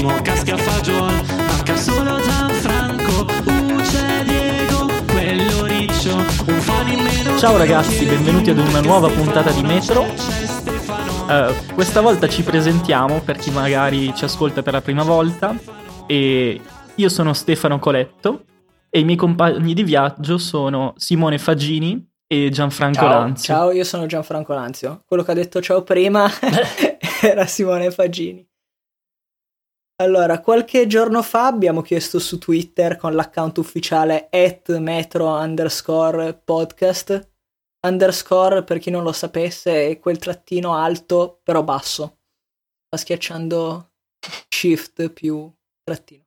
Simo casca fagiol, manca solo Gianfranco, Uce Diego, quello riccio, un fan in meno. Ciao ragazzi, benvenuti ad una nuova puntata di Metro. Uh, questa volta ci presentiamo per chi magari ci ascolta per la prima volta e io sono Stefano Coletto e i miei compagni di viaggio sono Simone Fagini e Gianfranco ciao, Lanzio. Ciao, io sono Gianfranco Lanzio. Quello che ha detto ciao prima era Simone Fagini. Allora, qualche giorno fa abbiamo chiesto su Twitter con l'account ufficiale at metro underscore podcast. Underscore, per chi non lo sapesse, è quel trattino alto però basso. Sta schiacciando shift più trattino.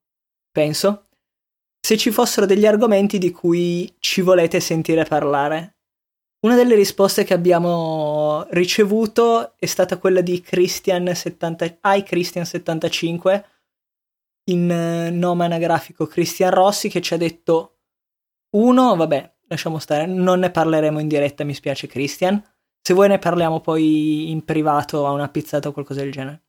Penso. Se ci fossero degli argomenti di cui ci volete sentire parlare. Una delle risposte che abbiamo ricevuto è stata quella di Christian 70, iChristian75 in eh, nome anagrafico Christian Rossi che ci ha detto uno, vabbè, lasciamo stare, non ne parleremo in diretta, mi spiace Christian. Se vuoi ne parliamo poi in privato a una pizzata o qualcosa del genere.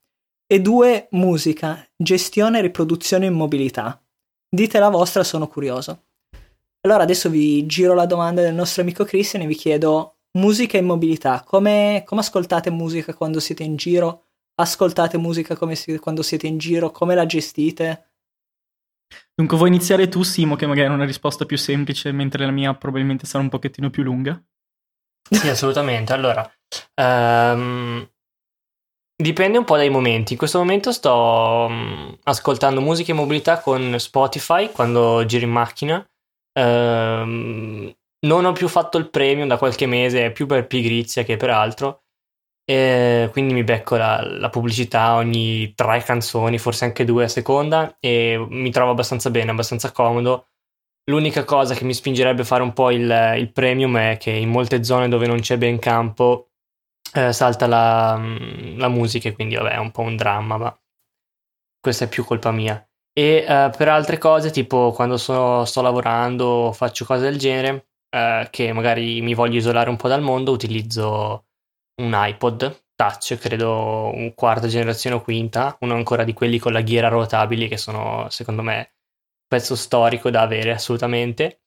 E due, musica, gestione, riproduzione e mobilità. Dite la vostra, sono curioso. Allora adesso vi giro la domanda del nostro amico Christian e vi chiedo musica e mobilità. Come, come ascoltate musica quando siete in giro? Ascoltate musica si, quando siete in giro? Come la gestite? Dunque vuoi iniziare tu Simo che magari è una risposta più semplice mentre la mia probabilmente sarà un pochettino più lunga? Sì, assolutamente. Allora, um, dipende un po' dai momenti. In questo momento sto um, ascoltando musica e mobilità con Spotify quando giro in macchina Ehm, non ho più fatto il premium da qualche mese, più per pigrizia che per altro. E quindi mi becco la, la, pubblicità ogni tre canzoni, forse anche due a seconda, e mi trovo abbastanza bene, abbastanza comodo. L'unica cosa che mi spingerebbe a fare un po' il, il premium è che in molte zone dove non c'è ben campo eh, salta la, la musica, e quindi vabbè è un po' un dramma, ma questa è più colpa mia. E uh, per altre cose, tipo quando sono, sto lavorando o faccio cose del genere, uh, che magari mi voglio isolare un po' dal mondo, utilizzo un iPod touch, credo un quarta generazione o quinta, uno ancora di quelli con la ghiera rotabili che sono secondo me un pezzo storico da avere assolutamente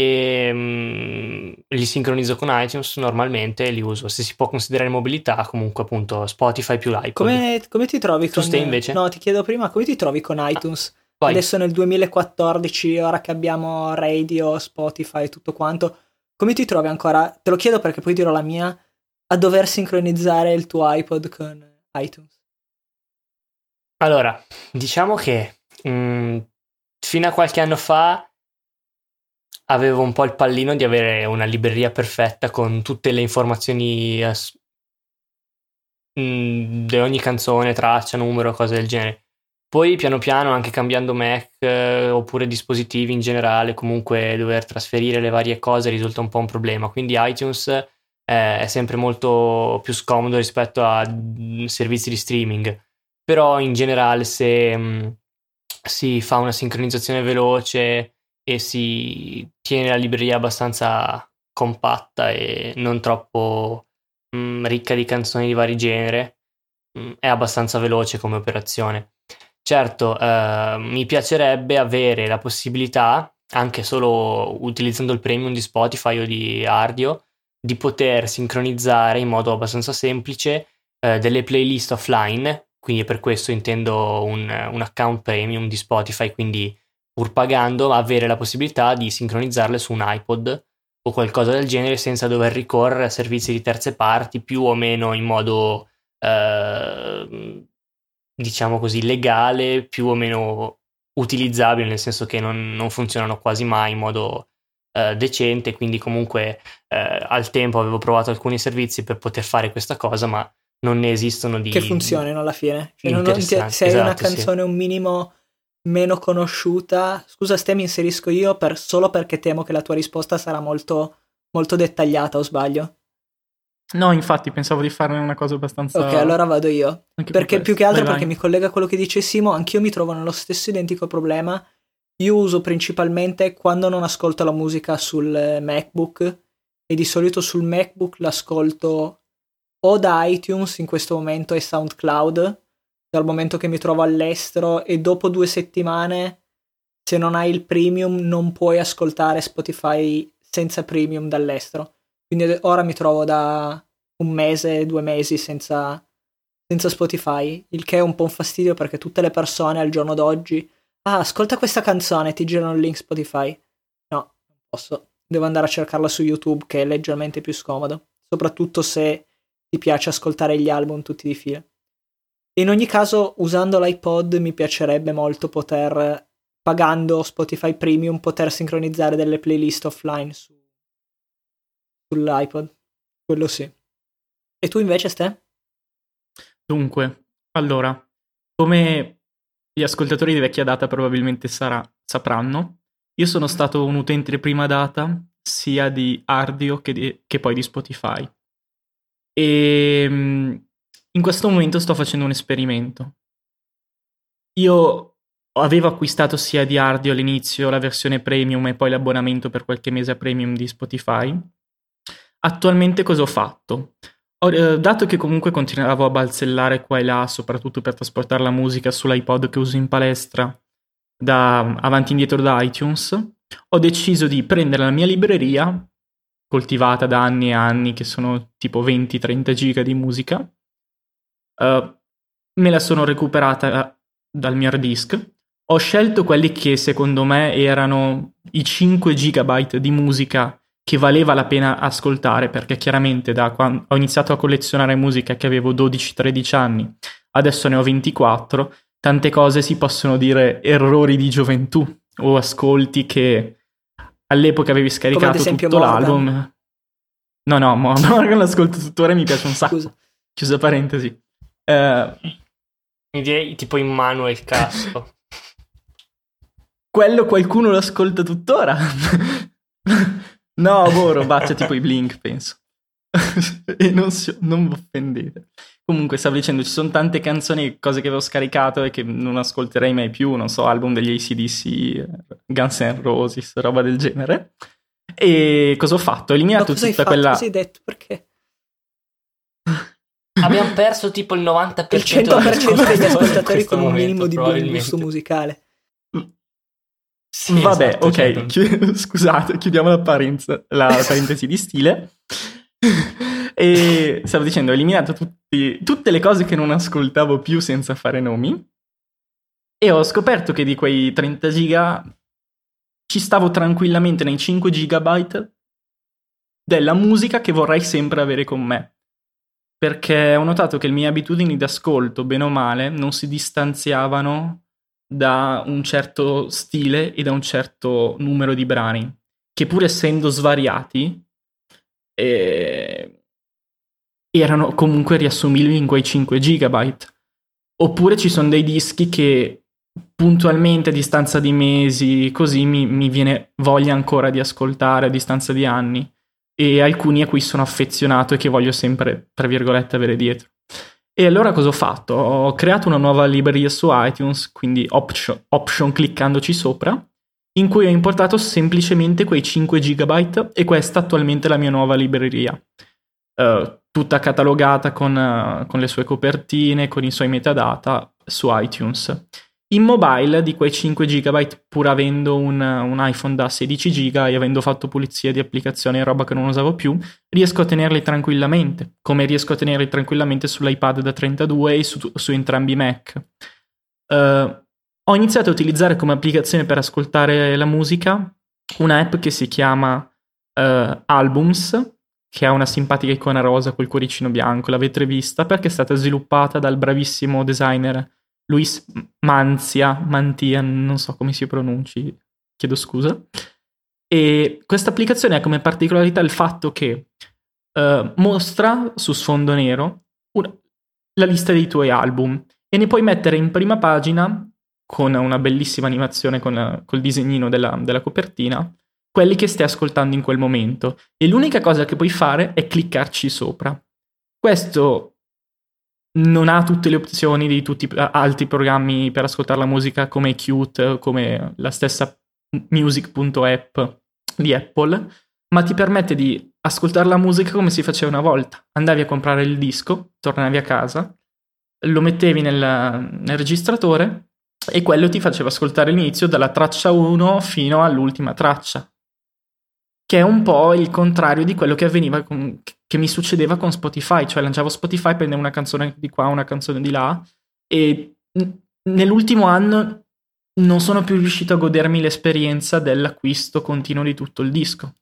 e um, li sincronizzo con iTunes normalmente e li uso. Se si può considerare mobilità, comunque appunto Spotify più l'iPod. Come, come ti trovi tu con... stai invece? No, ti chiedo prima, come ti trovi con iTunes? Ah, Adesso nel 2014, ora che abbiamo radio, Spotify e tutto quanto, come ti trovi ancora? Te lo chiedo perché poi dirò la mia, a dover sincronizzare il tuo iPod con iTunes. Allora, diciamo che mh, mm, fino a qualche anno fa avevo un po' il pallino di avere una libreria perfetta con tutte le informazioni as- mm, di ogni canzone, traccia, numero, cose del genere. Poi piano piano, anche cambiando Mac eh, oppure dispositivi in generale, comunque dover trasferire le varie cose risulta un po' un problema. Quindi iTunes è sempre molto più scomodo rispetto a mm, servizi di streaming. Però in generale se mh, mm, si fa una sincronizzazione veloce e si tiene la libreria abbastanza compatta e non troppo mh, mm, ricca di canzoni di vari genere, mh, è abbastanza veloce come operazione. Certo, eh, mi piacerebbe avere la possibilità, anche solo utilizzando il premium di Spotify o di Ardio, di poter sincronizzare in modo abbastanza semplice eh, delle playlist offline, quindi per questo intendo un, un account premium di Spotify, quindi pur pagando, avere la possibilità di sincronizzarle su un iPod o qualcosa del genere senza dover ricorrere a servizi di terze parti più o meno in modo eh, diciamo così legale, più o meno utilizzabile, nel senso che non, non funzionano quasi mai in modo eh, decente, quindi comunque eh, al tempo avevo provato alcuni servizi per poter fare questa cosa, ma non ne esistono di... Che funzionino alla fine. Cioè, non, ti, se hai esatto, una canzone sì. un minimo meno conosciuta. Scusa, Ste, mi inserisco io per, solo perché temo che la tua risposta sarà molto, molto dettagliata, o sbaglio? No, infatti pensavo di farne una cosa abbastanza. Ok, allora vado io. Anche perché per più che altro vai, perché vai. mi collega a quello che dice Simo, anch'io mi trovo nello stesso identico problema. Io uso principalmente quando non ascolto la musica sul MacBook e di solito sul MacBook l'ascolto o da iTunes in questo momento e SoundCloud dal momento che mi trovo all'estero e dopo due settimane, se non hai il premium, non puoi ascoltare Spotify senza premium dall'estero. Quindi ora mi trovo da un mese, due mesi senza, senza Spotify, il che è un po' un fastidio perché tutte le persone al giorno d'oggi, ah, ascolta questa canzone, ti girano il link Spotify. No, non posso. Devo andare a cercarla su YouTube che è leggermente più scomodo, soprattutto se ti piace ascoltare gli album tutti di fila. In ogni caso, usando l'iPod mi piacerebbe molto poter, pagando Spotify Premium, poter sincronizzare delle playlist offline su, sull'iPod. Quello sì. E tu invece, Ste? Dunque, allora, come gli ascoltatori di vecchia data probabilmente sarà, sapranno, io sono stato un utente di prima data sia di Ardio che, di, che poi di Spotify. E ehm, in questo momento sto facendo un esperimento. Io avevo acquistato sia di Ardio all'inizio la versione premium e poi l'abbonamento per qualche mese a premium di Spotify. Attualmente cosa ho fatto? Eh, dato che comunque continuavo a balzellare qua e là, soprattutto per trasportare la musica sull'iPod che uso in palestra, da avanti e indietro da iTunes, ho deciso di prendere la mia libreria, coltivata da anni e anni, che sono tipo 20-30 giga di musica, uh, me la sono recuperata dal mio hard disk, ho scelto quelli che secondo me erano i 5 GB di musica che valeva la pena ascoltare perché chiaramente da quando ho iniziato a collezionare musica che avevo 12-13 anni, adesso ne ho 24, tante cose si possono dire errori di gioventù o ascolti che all'epoca avevi scaricato tutto Morgan. l'album. No, no, Morgan l'ascolto tuttora e mi piace un sacco. Scusa. Chiusa parentesi. Uh, mi direi tipo Immanuel Castro. Quello qualcuno lo ascolta tuttora. no, boh, robaccia tipo i Blink, penso. e non, si, non vi offendete. Comunque, stavo dicendo, ci sono tante canzoni, cose che avevo scaricato e che non ascolterei mai più, non so, album degli ACDC, Guns N' Roses, roba del genere. E cosa ho fatto? Ho eliminato tutta fatto? quella... Cosa hai detto? Perché? Abbiamo perso tipo il 90% il 100% degli ascoltatori con un minimo di buon gusto musicale. Sì, Vabbè, esatto, ok, certo. Chi- scusate, chiudiamo la, la parentesi di stile. e stavo dicendo, ho eliminato tutti, tutte le cose che non ascoltavo più senza fare nomi. E ho scoperto che di quei 30 giga ci stavo tranquillamente nei 5 gigabyte della musica che vorrei sempre avere con me. Perché ho notato che le mie abitudini d'ascolto, bene o male, non si distanziavano da un certo stile e da un certo numero di brani, che pur essendo svariati, eh, erano comunque riassumibili in quei 5 gigabyte. Oppure ci sono dei dischi che puntualmente a distanza di mesi, così mi, mi viene voglia ancora di ascoltare a distanza di anni, e alcuni a cui sono affezionato e che voglio sempre, tra virgolette, avere dietro. E allora cosa ho fatto? Ho creato una nuova libreria su iTunes, quindi option, option cliccandoci sopra, in cui ho importato semplicemente quei 5 GB e questa attualmente è la mia nuova libreria. Uh, tutta catalogata con, uh, con le sue copertine, con i suoi metadata su iTunes. In mobile di quei 5 GB, pur avendo un, un, iPhone da 16 GB e avendo fatto pulizia di applicazioni e roba che non usavo più, riesco a tenerli tranquillamente, come riesco a tenerli tranquillamente sull'iPad da 32 e su, su entrambi i Mac. Uh, ho iniziato a utilizzare come applicazione per ascoltare la musica un'app che si chiama uh, Albums, che ha una simpatica icona rosa col cuoricino bianco, l'avete vista perché è stata sviluppata dal bravissimo designer Luis Manzia, Mantia, non so come si pronunci, chiedo scusa. E questa applicazione ha come particolarità il fatto che uh, mostra su sfondo nero una, la lista dei tuoi album e ne puoi mettere in prima pagina con una bellissima animazione con col disegnino della, della copertina quelli che stai ascoltando in quel momento e l'unica cosa che puoi fare è cliccarci sopra. Questo non ha tutte le opzioni di tutti gli altri programmi per ascoltare la musica come Qt, come la stessa music.app di Apple, ma ti permette di ascoltare la musica come si faceva una volta. Andavi a comprare il disco, tornavi a casa, lo mettevi nel, nel registratore e quello ti faceva ascoltare l'inizio dalla traccia 1 fino all'ultima traccia. Che è un po' il contrario di quello che avveniva con, che mi succedeva con Spotify, cioè lanciavo Spotify, prendevo una canzone di qua, una canzone di là e nell'ultimo anno non sono più riuscito a godermi l'esperienza dell'acquisto continuo di tutto il disco.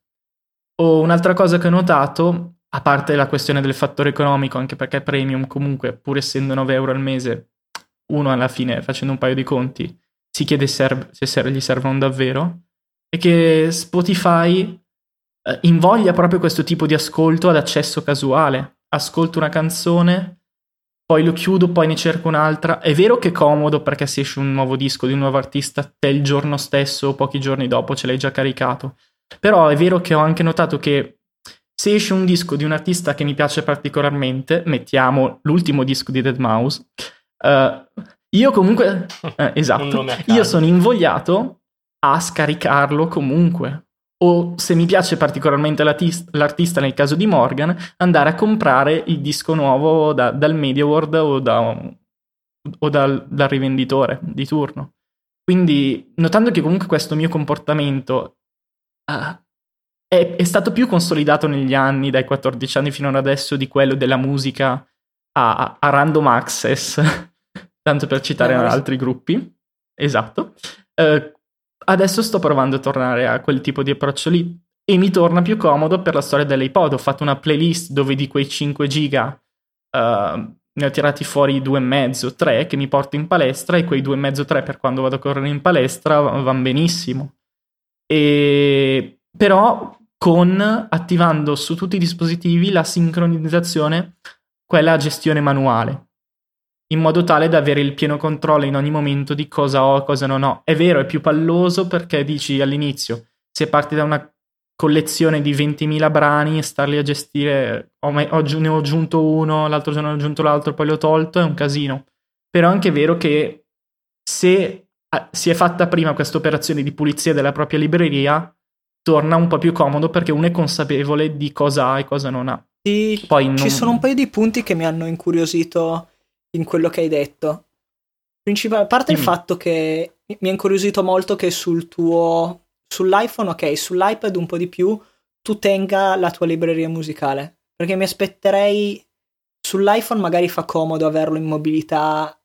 O un'altra cosa che ho notato, a parte la questione del fattore economico, anche perché premium comunque, pur essendo 9 euro al mese, uno alla fine facendo un paio di conti si chiede serve, se gli servono davvero, è che Spotify eh, invoglia proprio questo tipo di ascolto ad accesso casuale. Ascolto una canzone, poi lo chiudo, poi ne cerco un'altra. È vero che è comodo perché se esce un nuovo disco di un nuovo artista, te il giorno stesso o pochi giorni dopo ce l'hai già caricato. Però è vero che ho anche notato che se esce un disco di un artista che mi piace particolarmente, mettiamo l'ultimo disco di Dead Mouse, uh, io comunque, eh, esatto, io sono invogliato a scaricarlo comunque. O se mi piace particolarmente l'artista, nel caso di Morgan, andare a comprare il disco nuovo da, dal MediaWorld o, da, o dal, dal rivenditore di turno. Quindi, notando che comunque questo mio comportamento uh, è, è, stato più consolidato negli anni, dai 14 anni fino ad adesso, di quello della musica a, a random access, tanto per citare no, altri gruppi. Esatto. Uh, adesso sto provando a tornare a quel tipo di approccio lì e mi torna più comodo per la storia dell'iPod. Ho fatto una playlist dove di quei 5 giga uh, ne ho tirati fuori 2,5, 3 che mi porto in palestra e quei 2,5, 3 per quando vado a correre in palestra vanno benissimo. E però con attivando su tutti i dispositivi la sincronizzazione, quella gestione manuale in modo tale da avere il pieno controllo in ogni momento di cosa ho e cosa non ho. È vero, è più palloso perché dici all'inizio, se parti da una collezione di 20.000 brani e starli a gestire, oggi ne ho aggiunto uno, l'altro giorno ne ho aggiunto l'altro, poi l'ho tolto, è un casino. Però è anche vero che se si è fatta prima questa operazione di pulizia della propria libreria, torna un po' più comodo perché uno è consapevole di cosa ha e cosa non ha. Sì, Poi non... Ci sono un paio di punti che mi hanno incuriosito in quello che hai detto. Principal- a parte mm. il fatto che mi ha incuriosito molto che sul tuo sull'iPhone, ok, sull'iPad un po' di più, tu tenga la tua libreria musicale. Perché mi aspetterei sull'iPhone magari fa comodo averlo in mobilità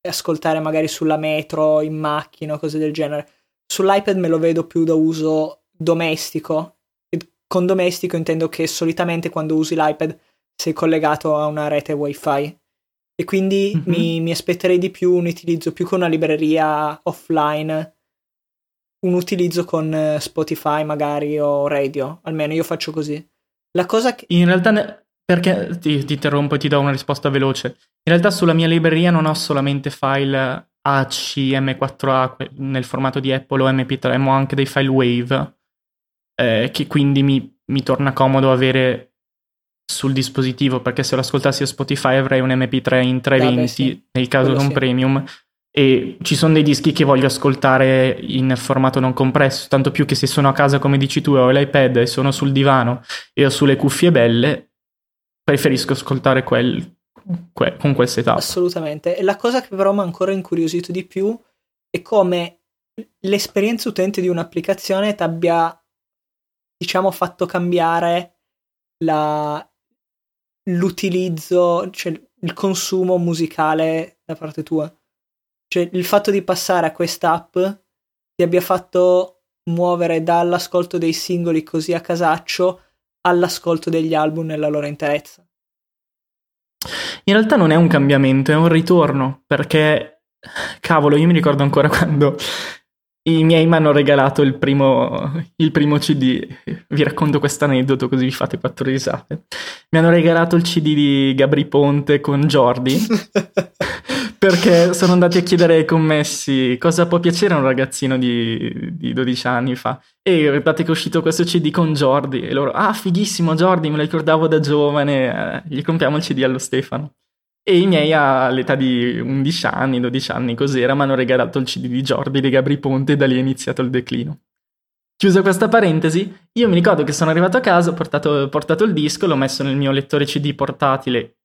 e ascoltare magari sulla metro, in macchina o cose del genere. Sull'iPad me lo vedo più da uso domestico. E con domestico intendo che solitamente quando usi l'iPad sei collegato a una rete wifi e quindi mm-hmm. mi, mi, aspetterei di più un utilizzo più con una libreria offline, un utilizzo con eh, Spotify magari o radio, almeno io faccio così. La cosa che... In realtà, ne... perché ti, ti interrompo e ti do una risposta veloce. In realtà sulla mia libreria non ho solamente file ACM4A nel formato di Apple o MP3, ma ho anche dei file Wave, eh, che quindi mi, mi torna comodo avere sul dispositivo perché se lo ascoltassi a Spotify avrei un MP3 in 320 Vabbè, sì. nel caso non sì. premium e ci sono dei dischi che voglio ascoltare in formato non compresso tanto più che se sono a casa come dici tu ho l'iPad e sono sul divano e ho sulle cuffie belle preferisco ascoltare quel, que, con quel setup assolutamente e la cosa che però mi ha ancora incuriosito di più è come l'esperienza utente di un'applicazione ti abbia diciamo fatto cambiare la, l'utilizzo, cioè il consumo musicale da parte tua. Cioè il fatto di passare a quest'app ti abbia fatto muovere dall'ascolto dei singoli così a casaccio all'ascolto degli album nella loro interezza. In realtà non è un cambiamento, è un ritorno, perché cavolo, io mi ricordo ancora quando i miei mi hanno regalato il primo, il primo CD. Vi racconto questo aneddoto così vi fate quattro risate. Mi hanno regalato il CD di Gabri Ponte con Jordi. perché sono andati a chiedere ai commessi cosa può piacere a un ragazzino di, di 12 anni fa. E guardate che è uscito questo CD con Jordi. E loro, ah, fighissimo Jordi, me lo ricordavo da giovane. Eh, gli compriamo il CD allo Stefano. E i miei all'età di 11 anni, 12 anni, cos'era, mi hanno regalato il CD di Jordi di Gabri Ponte e da lì è iniziato il declino. Chiusa questa parentesi, io mi ricordo che sono arrivato a casa, ho portato, portato il disco, l'ho messo nel mio lettore CD portatile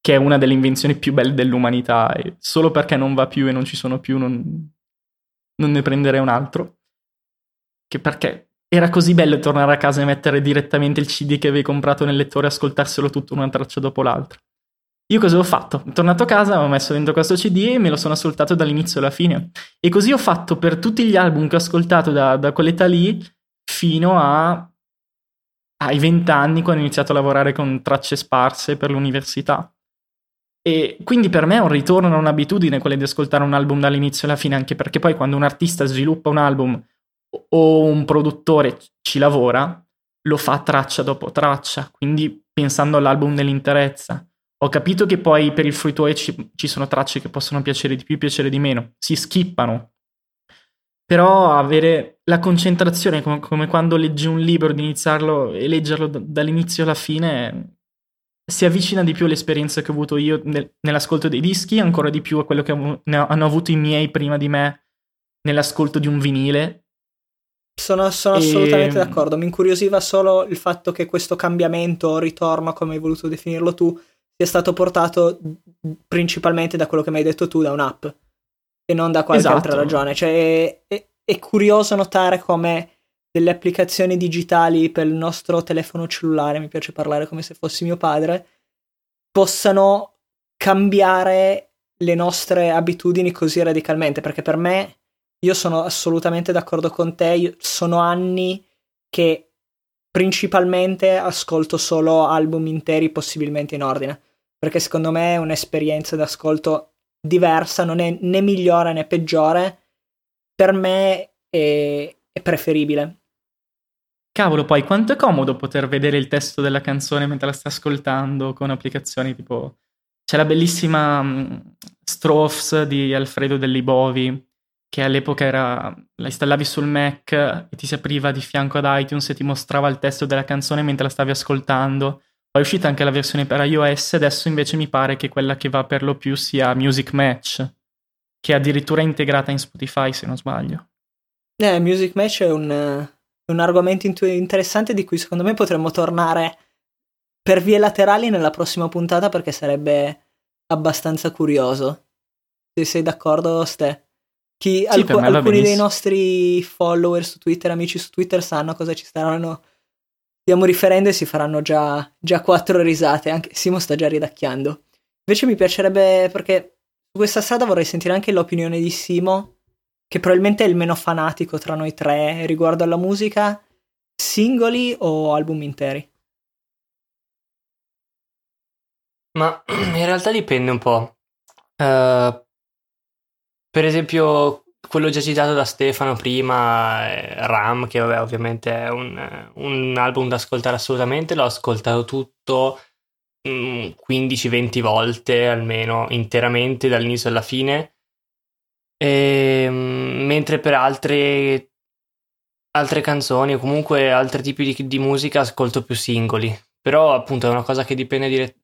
che è una delle invenzioni più belle dell'umanità e solo perché non va più e non ci sono più non, non ne prenderei un altro. Che perché era così bello tornare a casa e mettere direttamente il CD che avevi comprato nel lettore e ascoltarselo tutto una traccia dopo l'altra. Io cosa ho fatto? Tornato a casa, ho messo dentro questo CD e me lo sono ascoltato dall'inizio alla fine. E così ho fatto per tutti gli album che ho ascoltato da, da quell'età lì fino a, ai vent'anni quando ho iniziato a lavorare con tracce sparse per l'università. E quindi per me è un ritorno a un'abitudine quella di ascoltare un album dall'inizio alla fine, anche perché poi quando un artista sviluppa un album o un produttore ci lavora, lo fa traccia dopo traccia, quindi pensando all'album nell'interezza. Ho capito che poi per il free to ci, ci sono tracce che possono piacere di più, piacere di meno, si skippano. Però avere la concentrazione, come, come quando leggi un libro, di iniziarlo e leggerlo d- dall'inizio alla fine, si avvicina di più all'esperienza che ho avuto io nel, nell'ascolto dei dischi, ancora di più a quello che hanno avuto i miei prima di me nell'ascolto di un vinile. Sono, sono e... assolutamente d'accordo. Mi incuriosiva solo il fatto che questo cambiamento o ritorno, come hai voluto definirlo tu, sia stato portato principalmente da quello che mi hai detto tu, da un'app e non da qualche esatto. altra ragione. Cioè, è, è, curioso notare come delle applicazioni digitali per il nostro telefono cellulare, mi piace parlare come se fossi mio padre, possano cambiare le nostre abitudini così radicalmente, perché per me io sono assolutamente d'accordo con te, io, sono anni che principalmente ascolto solo album interi, possibilmente in ordine, perché secondo me è un'esperienza d'ascolto diversa, non è né migliore né peggiore, per me è, è preferibile. Cavolo, poi quanto è comodo poter vedere il testo della canzone mentre la stai ascoltando con applicazioni tipo... C'è la bellissima um, Strophs di Alfredo Dellibovi, che all'epoca era... la installavi sul Mac e ti si apriva di fianco ad iTunes e ti mostrava il testo della canzone mentre la stavi ascoltando. Poi è uscita anche la versione per iOS, adesso invece mi pare che quella che va per lo più sia Music Match, che è addirittura integrata in Spotify se non sbaglio. Eh, Music Match è un un argomento interessante di cui secondo me potremmo tornare per vie laterali nella prossima puntata perché sarebbe abbastanza curioso. Se sei d'accordo, Ste. Chi, sì, alc- alcuni dei nostri follower su Twitter, amici su Twitter, sanno cosa ci staranno. Stiamo riferendo e si faranno già, già quattro risate. Anche Simo sta già ridacchiando. Invece mi piacerebbe perché su questa strada vorrei sentire anche l'opinione di Simo che probabilmente è il meno fanatico tra noi tre riguardo alla musica, singoli o album interi? Ma in realtà dipende un po'. Uh, per esempio, quello già citato da Stefano prima, Ram, che vabbè, ovviamente è un, un, album da ascoltare assolutamente, l'ho ascoltato tutto 15-20 mm, volte almeno interamente dall'inizio alla fine e, ehm, mentre per altre, altre canzoni o comunque altri tipi di, di, musica ascolto più singoli. Però appunto è una cosa che dipende dire,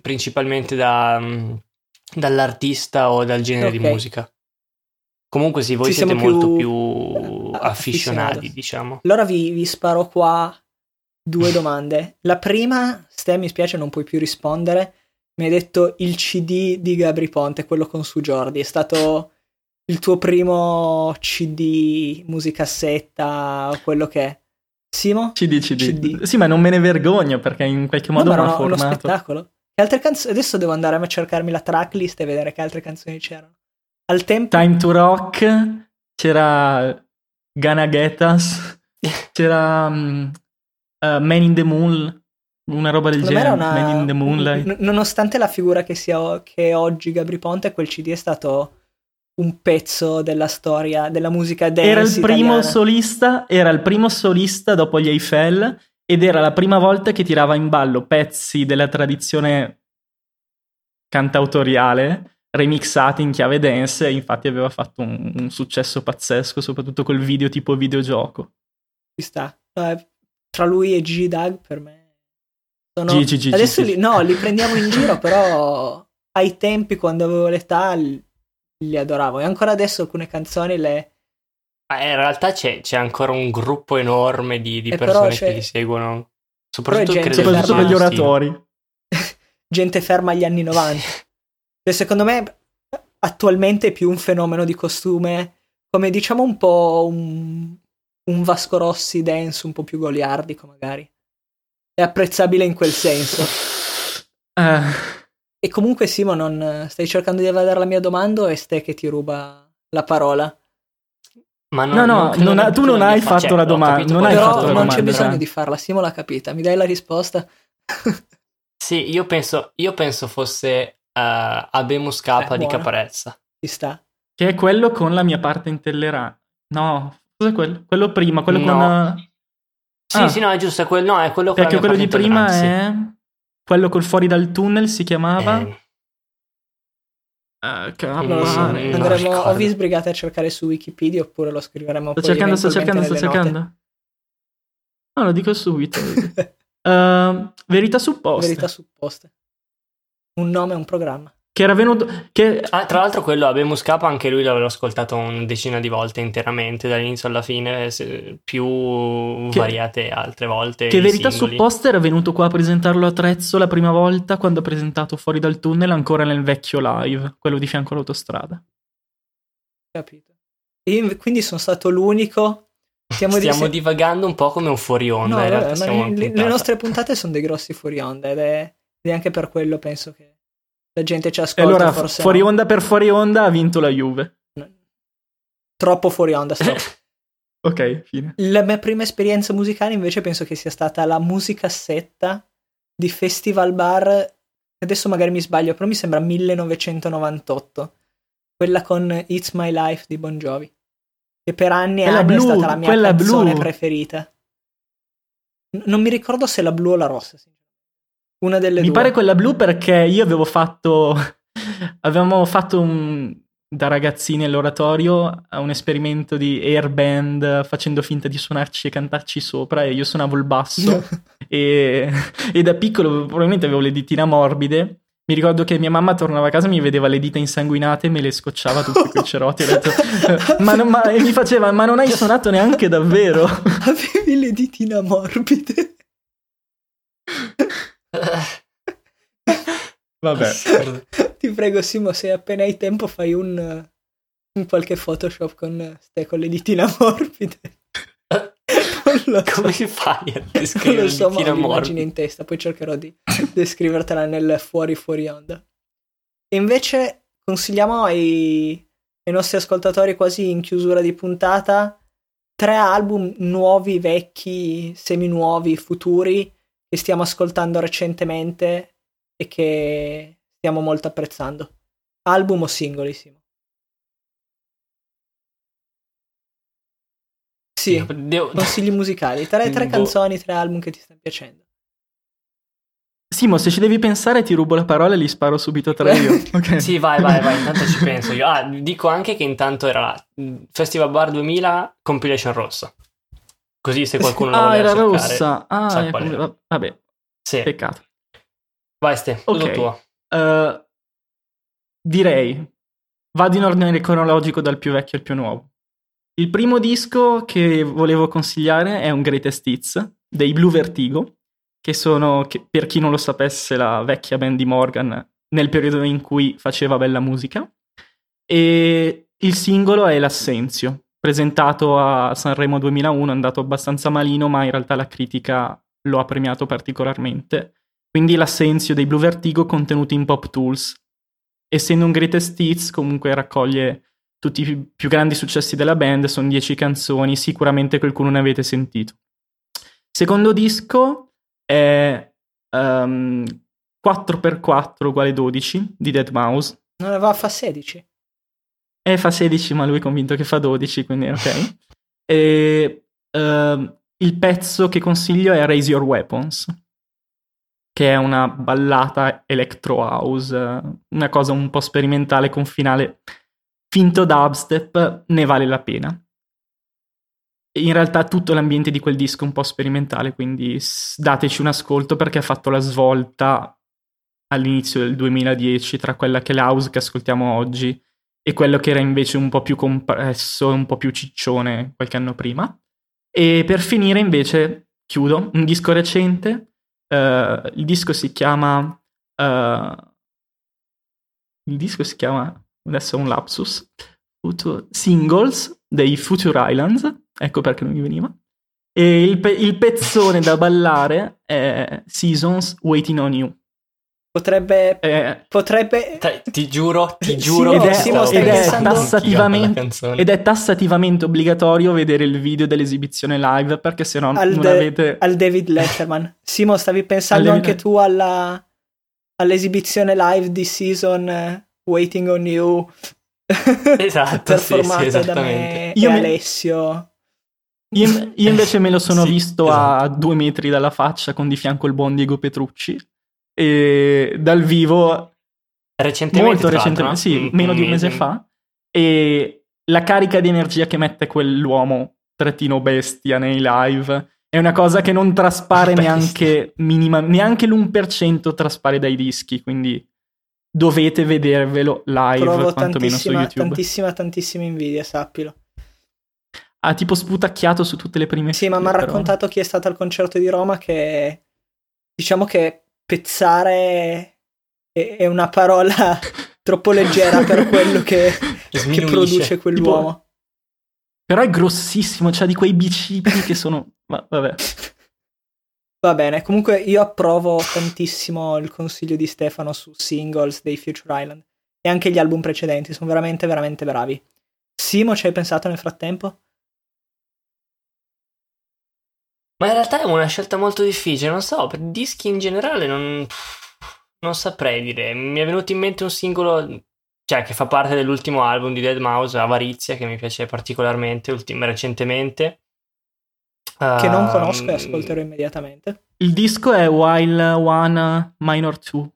principalmente da, dall'artista o dal genere okay. di musica. Comunque sì, voi Ci siete molto più, più afficionati, diciamo. Allora vi, vi sparo qua due domande. La prima, Ste, mi spiace, non puoi più rispondere. Mi hai detto il CD di Gabri Ponte, quello con su Jordi. È stato il tuo primo CD, musicassetta o quello che è. Simo? CD, CD, CD. Sì, ma non me ne vergogno perché in qualche modo no, mi ha formato. uno spettacolo. Che altre canzoni? Adesso devo andare a cercarmi la tracklist e vedere che altre canzoni c'erano. Al tempo... Time to Rock, c'era Gana Get Us, c'era um, uh, Man in the Moon, una roba del genere, una... Man in the Moonlight. N- nonostante la figura che, sia, che è oggi Gabri Ponte, quel CD è stato un pezzo della storia della musica dance era il primo italiana. solista era il primo solista dopo gli Eiffel ed era la prima volta che tirava in ballo pezzi della tradizione cantautoriale remixati in chiave dance e infatti aveva fatto un, un successo pazzesco soprattutto col video tipo videogioco ci sta tra lui e Gigi Dag per me sono... Gigi, Gigi, adesso Gigi. Li, no li prendiamo in giro però ai tempi quando avevo l'età li adoravo e ancora adesso alcune canzoni le... Ah, in realtà c'è, c'è, ancora un gruppo enorme di, di persone che li seguono, soprattutto, soprattutto per gli oratori. gente ferma agli anni 90. Cioè, secondo me attualmente è più un fenomeno di costume come diciamo un po' un, un Vasco Rossi dance un po' più goliardico magari. È apprezzabile in quel senso. Eh, E comunque Simo, non stai cercando di evadere la mia domanda o è ste che ti ruba la parola? Ma No, no, credo non ha- tu non l'abbia hai fa- fatto la domanda, non hai Però fatto la non vuoi c'è domanda, bisogno Bran. di farla, Simo l'ha capita. Mi dai la risposta? Sì, io penso, io penso fosse eh, Abemus K Eh, di. Caparezza. Ci sta. Che è quello con la mia parte intellera. No, cos'è quello? Quello prima, quello No. con... eh, Sì, Ah. sì, no, è giusto, è quel, no, è quello con Perché la mia quello di prima intollerante, è... Quello col fuori dal tunnel si chiamava... sì. Eh, Non cavolo, Non lo so. Mm, mare. non Andremo, o vi sbrigate a cercare su Wikipedia oppure lo scriveremo Sto poi cercando, sto cercando, sto cercando. No, lo dico subito. Ehm, verità supposte. Verità supposte. Un nome e un programma. Che era venuto... Che... Ah, tra l'altro quello Abemus K anche lui l'avevo ascoltato una decina di volte interamente dall'inizio alla fine, se- più Che- variate altre volte. Che verità singoli. supposta era venuto qua a presentarlo a Trezzo la prima volta quando ha presentato Fuori dal tunnel ancora nel vecchio live, quello di fianco all'autostrada. Capito. Io inv- quindi sono stato l'unico. Stiamo, di- Stiamo se- divagando un po' come un fuori onda. No, in realtà vabbè, le, le nostre puntate sono dei grossi fuori onda ed è, è anche per quello penso che la gente ci E ascolta. allora, forse fuori no. onda per fuori onda ha vinto la Juve. Troppo fuori onda. stop. Ok, fine. La mia prima esperienza musicale invece penso che sia stata la musicassetta di Festival Bar. Adesso magari mi sbaglio, però mi sembra 1998. Quella con It's My Life di Bon Jovi. Che per anni e anni è blu, stata la mia canzone blu. preferita. N- non mi ricordo se la blu o la rossa. sinceramente. Una delle Mi due. pare quella blu perché io avevo fatto. avevamo fatto un, da ragazzini all'oratorio un esperimento di airband facendo finta di suonarci e cantarci sopra e io suonavo il basso e, e da piccolo probabilmente avevo le ditine morbide. Mi ricordo che mia mamma tornava a casa e mi vedeva le dita insanguinate e me le scocciava tutte quei cerotti. Ho detto, ma, non- ma- e mi faceva, ma non hai suonato neanche davvero? Avevi le ditine morbide. Vabbè. Assurdo. Ti prego, Simo, se appena hai tempo fai un, un qualche Photoshop con con le ditine morbide. Non so. Come fai a Non descrivere lo so, ma ho l'immagine in testa, poi cercherò di descrivertela nel fuori fuori onda. E invece consigliamo ai, ai nostri ascoltatori quasi in chiusura di puntata tre album nuovi, vecchi, semi-nuovi, futuri che stiamo ascoltando recentemente e che stiamo molto apprezzando. Album o singoli, Simo? Sì, Devo- consigli musicali, tre, tre canzoni, tre album che ti stanno piacendo. Simo, se ci devi pensare ti rubo la parola e li sparo subito tre io. Ok. Sì, vai, vai, vai, intanto ci penso io. Ah, dico anche che intanto era la mm, Festival Bar 2000 Compilation Rossa. Così se qualcuno lo Ah, era cercare, rossa. Ah, ecco, era. va- vabbè, Sì. peccato. Vai Ste, tutto Ok. tuo. Eh, direi, vado in ordine cronologico dal più vecchio al più nuovo. Il primo disco che volevo consigliare è un Greatest Hits dei Blue Vertigo, che sono, che- per chi non lo sapesse, la vecchia band di Morgan nel periodo in cui faceva bella musica. E il singolo è L'Assenzio, presentato a Sanremo 2001, è andato abbastanza malino, ma in realtà la critica lo ha premiato particolarmente. Quindi l'assenzio dei Blue Vertigo contenuti in Pop Tools. Essendo un greatest hits, comunque raccoglie tutti i più, grandi successi della band, sono 10 canzoni, sicuramente qualcuno ne avete sentito. Secondo disco è ehm, 4x4 uguale 12 di Dead Mouse. Non aveva fa 16. E fa 16, ma lui è convinto che fa 12, quindi ok. e ehm, il pezzo che consiglio è Raise Your Weapons, che è una ballata electro house, una cosa un po' sperimentale con finale finto dubstep, ne vale la pena. In realtà tutto l'ambiente di quel disco è un po' sperimentale, quindi dateci un ascolto perché ha fatto la svolta all'inizio del 2010 tra quella che è l'house che ascoltiamo oggi e quello che era invece un po' più compresso, un po' più ciccione qualche anno prima. E per finire invece chiudo un disco recente, eh, il disco si chiama Uh, il disco si chiama, adesso è un lapsus, Future, Singles dei Future Islands, ecco perché non mi veniva. E il, pe- il pezzone da ballare è Seasons Waiting on You. Potrebbe. Eh, potrebbe. Te- ti giuro, ti giuro. Simo, ed è, Simo, stai ed è pensando- tassativamente, ed è tassativamente obbligatorio vedere il video dell'esibizione live perché se no Al non de- avete... al David Letterman. Simo, stavi pensando Al David- anche tu alla, all'esibizione live di season eh, Waiting on You. Esatto, sì, sì, performata da esattamente. me Io e mi- Alessio. Io, io invece me lo sono Sì, visto a due metri dalla faccia con di fianco il buon Diego Petrucci e dal vivo Recentemente, molto recentemente, sì, Mm, meno di un mese fa e la carica di energia che mette quell'uomo trattino bestia nei live è una cosa che non traspare Bestia. neanche minima, neanche l'1% traspare dai dischi, quindi dovete vedervelo live Provo quantomeno su tantissima, YouTube. tantissima, tantissima invidia, sappilo. Ha tipo sputacchiato su tutte le prime Sì, ma mi ha raccontato chi è stato al concerto di Roma che diciamo che pezzare è, è una parola troppo leggera per quello che, che produce quell'uomo. Però è grossissimo, c'ha di quei bicipiti che sono... ma- vabbè. Va bene, comunque io approvo tantissimo il consiglio di Stefano su singles dei Future Island e anche gli album precedenti, sono veramente veramente bravi. Simo, ci hai pensato nel frattempo? Ma in realtà è una scelta molto difficile, non so, per dischi in generale non, non saprei dire. Mi è venuto in mente un singolo, cioè che fa parte dell'ultimo album di Dead Mouse, Avarizia, che mi piace particolarmente ultim- recentemente. Che non Ehm, conosco e ascolterò immediatamente. Il disco è While One Minor 2.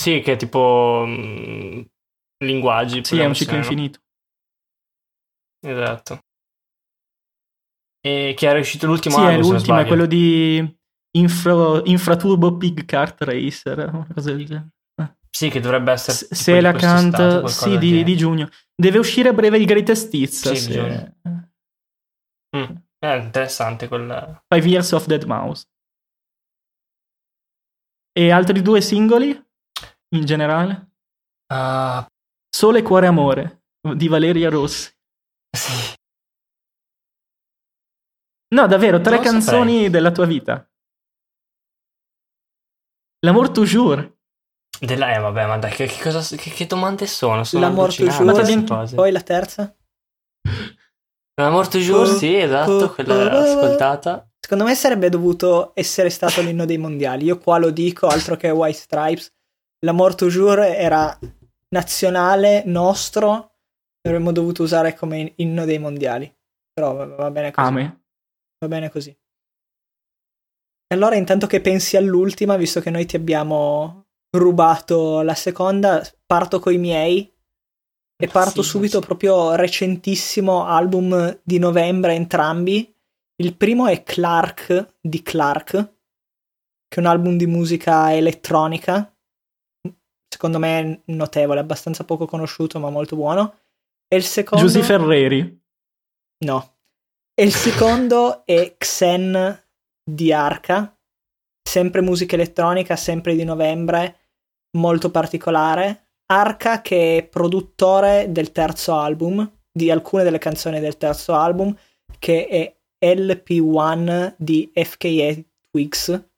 Sì, che è tipo mm, linguaggi. Sì, è un ciclo infinito. Esatto. E che era uscito l'ultimo Sì, se non l'ultimo, è quello di Infra, Infraturbo Pig Kart Racer, una cosa del genere. Sì, che dovrebbe essere S- Se la canta, sì, di, genere. di giugno. Deve uscire a breve il Greatest Hits. Sì, se-. Mm, È interessante quel... Five Years of Dead Mouse. E altri due singoli, in generale? Ah, Sole, Cuore, Amore, di Valeria Rossi. sì. No, davvero, tre Non canzoni saprei. della tua vita. L'amour toujours. Della... Eh, vabbè, ma dai, che, che cosa... Che, che domande sono? Sono L'Amour toujours, cose. Poi la terza? L'Amour toujours, Oh, sì, esatto, oh, quella oh, l'ho ascoltata. Secondo me sarebbe dovuto essere stato l'inno dei mondiali. Io qua lo dico, altro che White Stripes. L'Amour toujours era nazionale, nostro. Avremmo dovuto usare come inno dei mondiali. Però va, va bene così. Ame. Va bene così. E allora, intanto che pensi all'ultima, visto che noi ti abbiamo rubato la seconda, parto coi miei. E parto Sì, subito sì. proprio recentissimo album di novembre entrambi. Il primo è Clark di Clark, che è un album di musica elettronica. Secondo me notevole, abbastanza poco conosciuto, ma molto buono. E il secondo Giusy Ferreri. No. E il secondo è Xen di Arca, sempre musica elettronica, sempre di novembre, molto particolare. Arca che è produttore del terzo album, di alcune delle canzoni del terzo album, che è LP1 di FKA Twigs,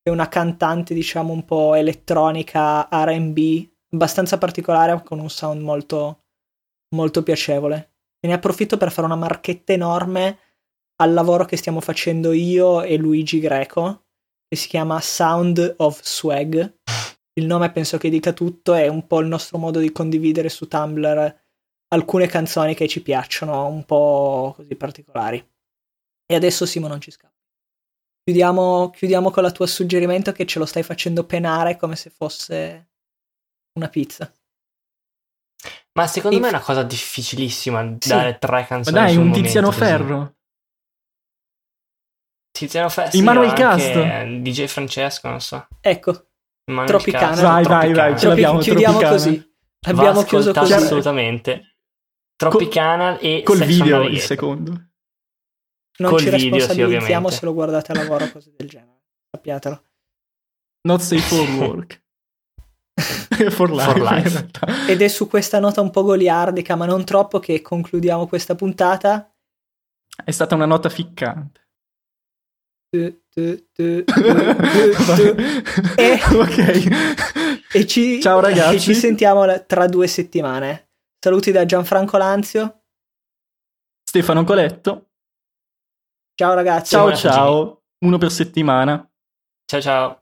è una cantante diciamo un po' elettronica R&B, abbastanza particolare con un sound molto, molto piacevole. E ne approfitto per fare una marchetta enorme al lavoro che stiamo facendo io e Luigi Greco, che si chiama Sound of Swag. Il nome penso che dica tutto, è un po' il nostro modo di condividere su Tumblr alcune canzoni che ci piacciono, un po' così particolari. E adesso Simo non ci scappa. Chiudiamo, chiudiamo con la tua suggerimento che ce lo stai facendo penare come se fosse una pizza. Ma secondo Inf- me è una cosa difficilissima Sì. dare tre Ma canzoni dai, sul un momento Tiziano così. Ferro. Tiziano Ferro, Immanuel sì, Cast. DJ Francesco, non so. Ecco, Immanuel Tropicana. Cast, Vai, vai, Tropicana. vai, ce l'abbiamo, chiudiamo Tropicana. così. Abbiamo chiuso ascoltato così. assolutamente. Tropicana e Col video the il secondo. Non Col ci video, sì, responsabilizziamo ovviamente. se lo guardate a lavoro o cose del genere. Sappiatelo. Not safe for work. for life. For life. Ed è su questa nota un po' goliardica, ma non troppo, che concludiamo questa puntata. È stata una nota ficcante. E- ok. E ci, Ciao, ragazzi. e ci sentiamo tra due settimane. Saluti da Gianfranco Lanzio. Stefano Coletto. Ciao ragazzi. Ciao ciao. Uno per settimana. Ciao ciao.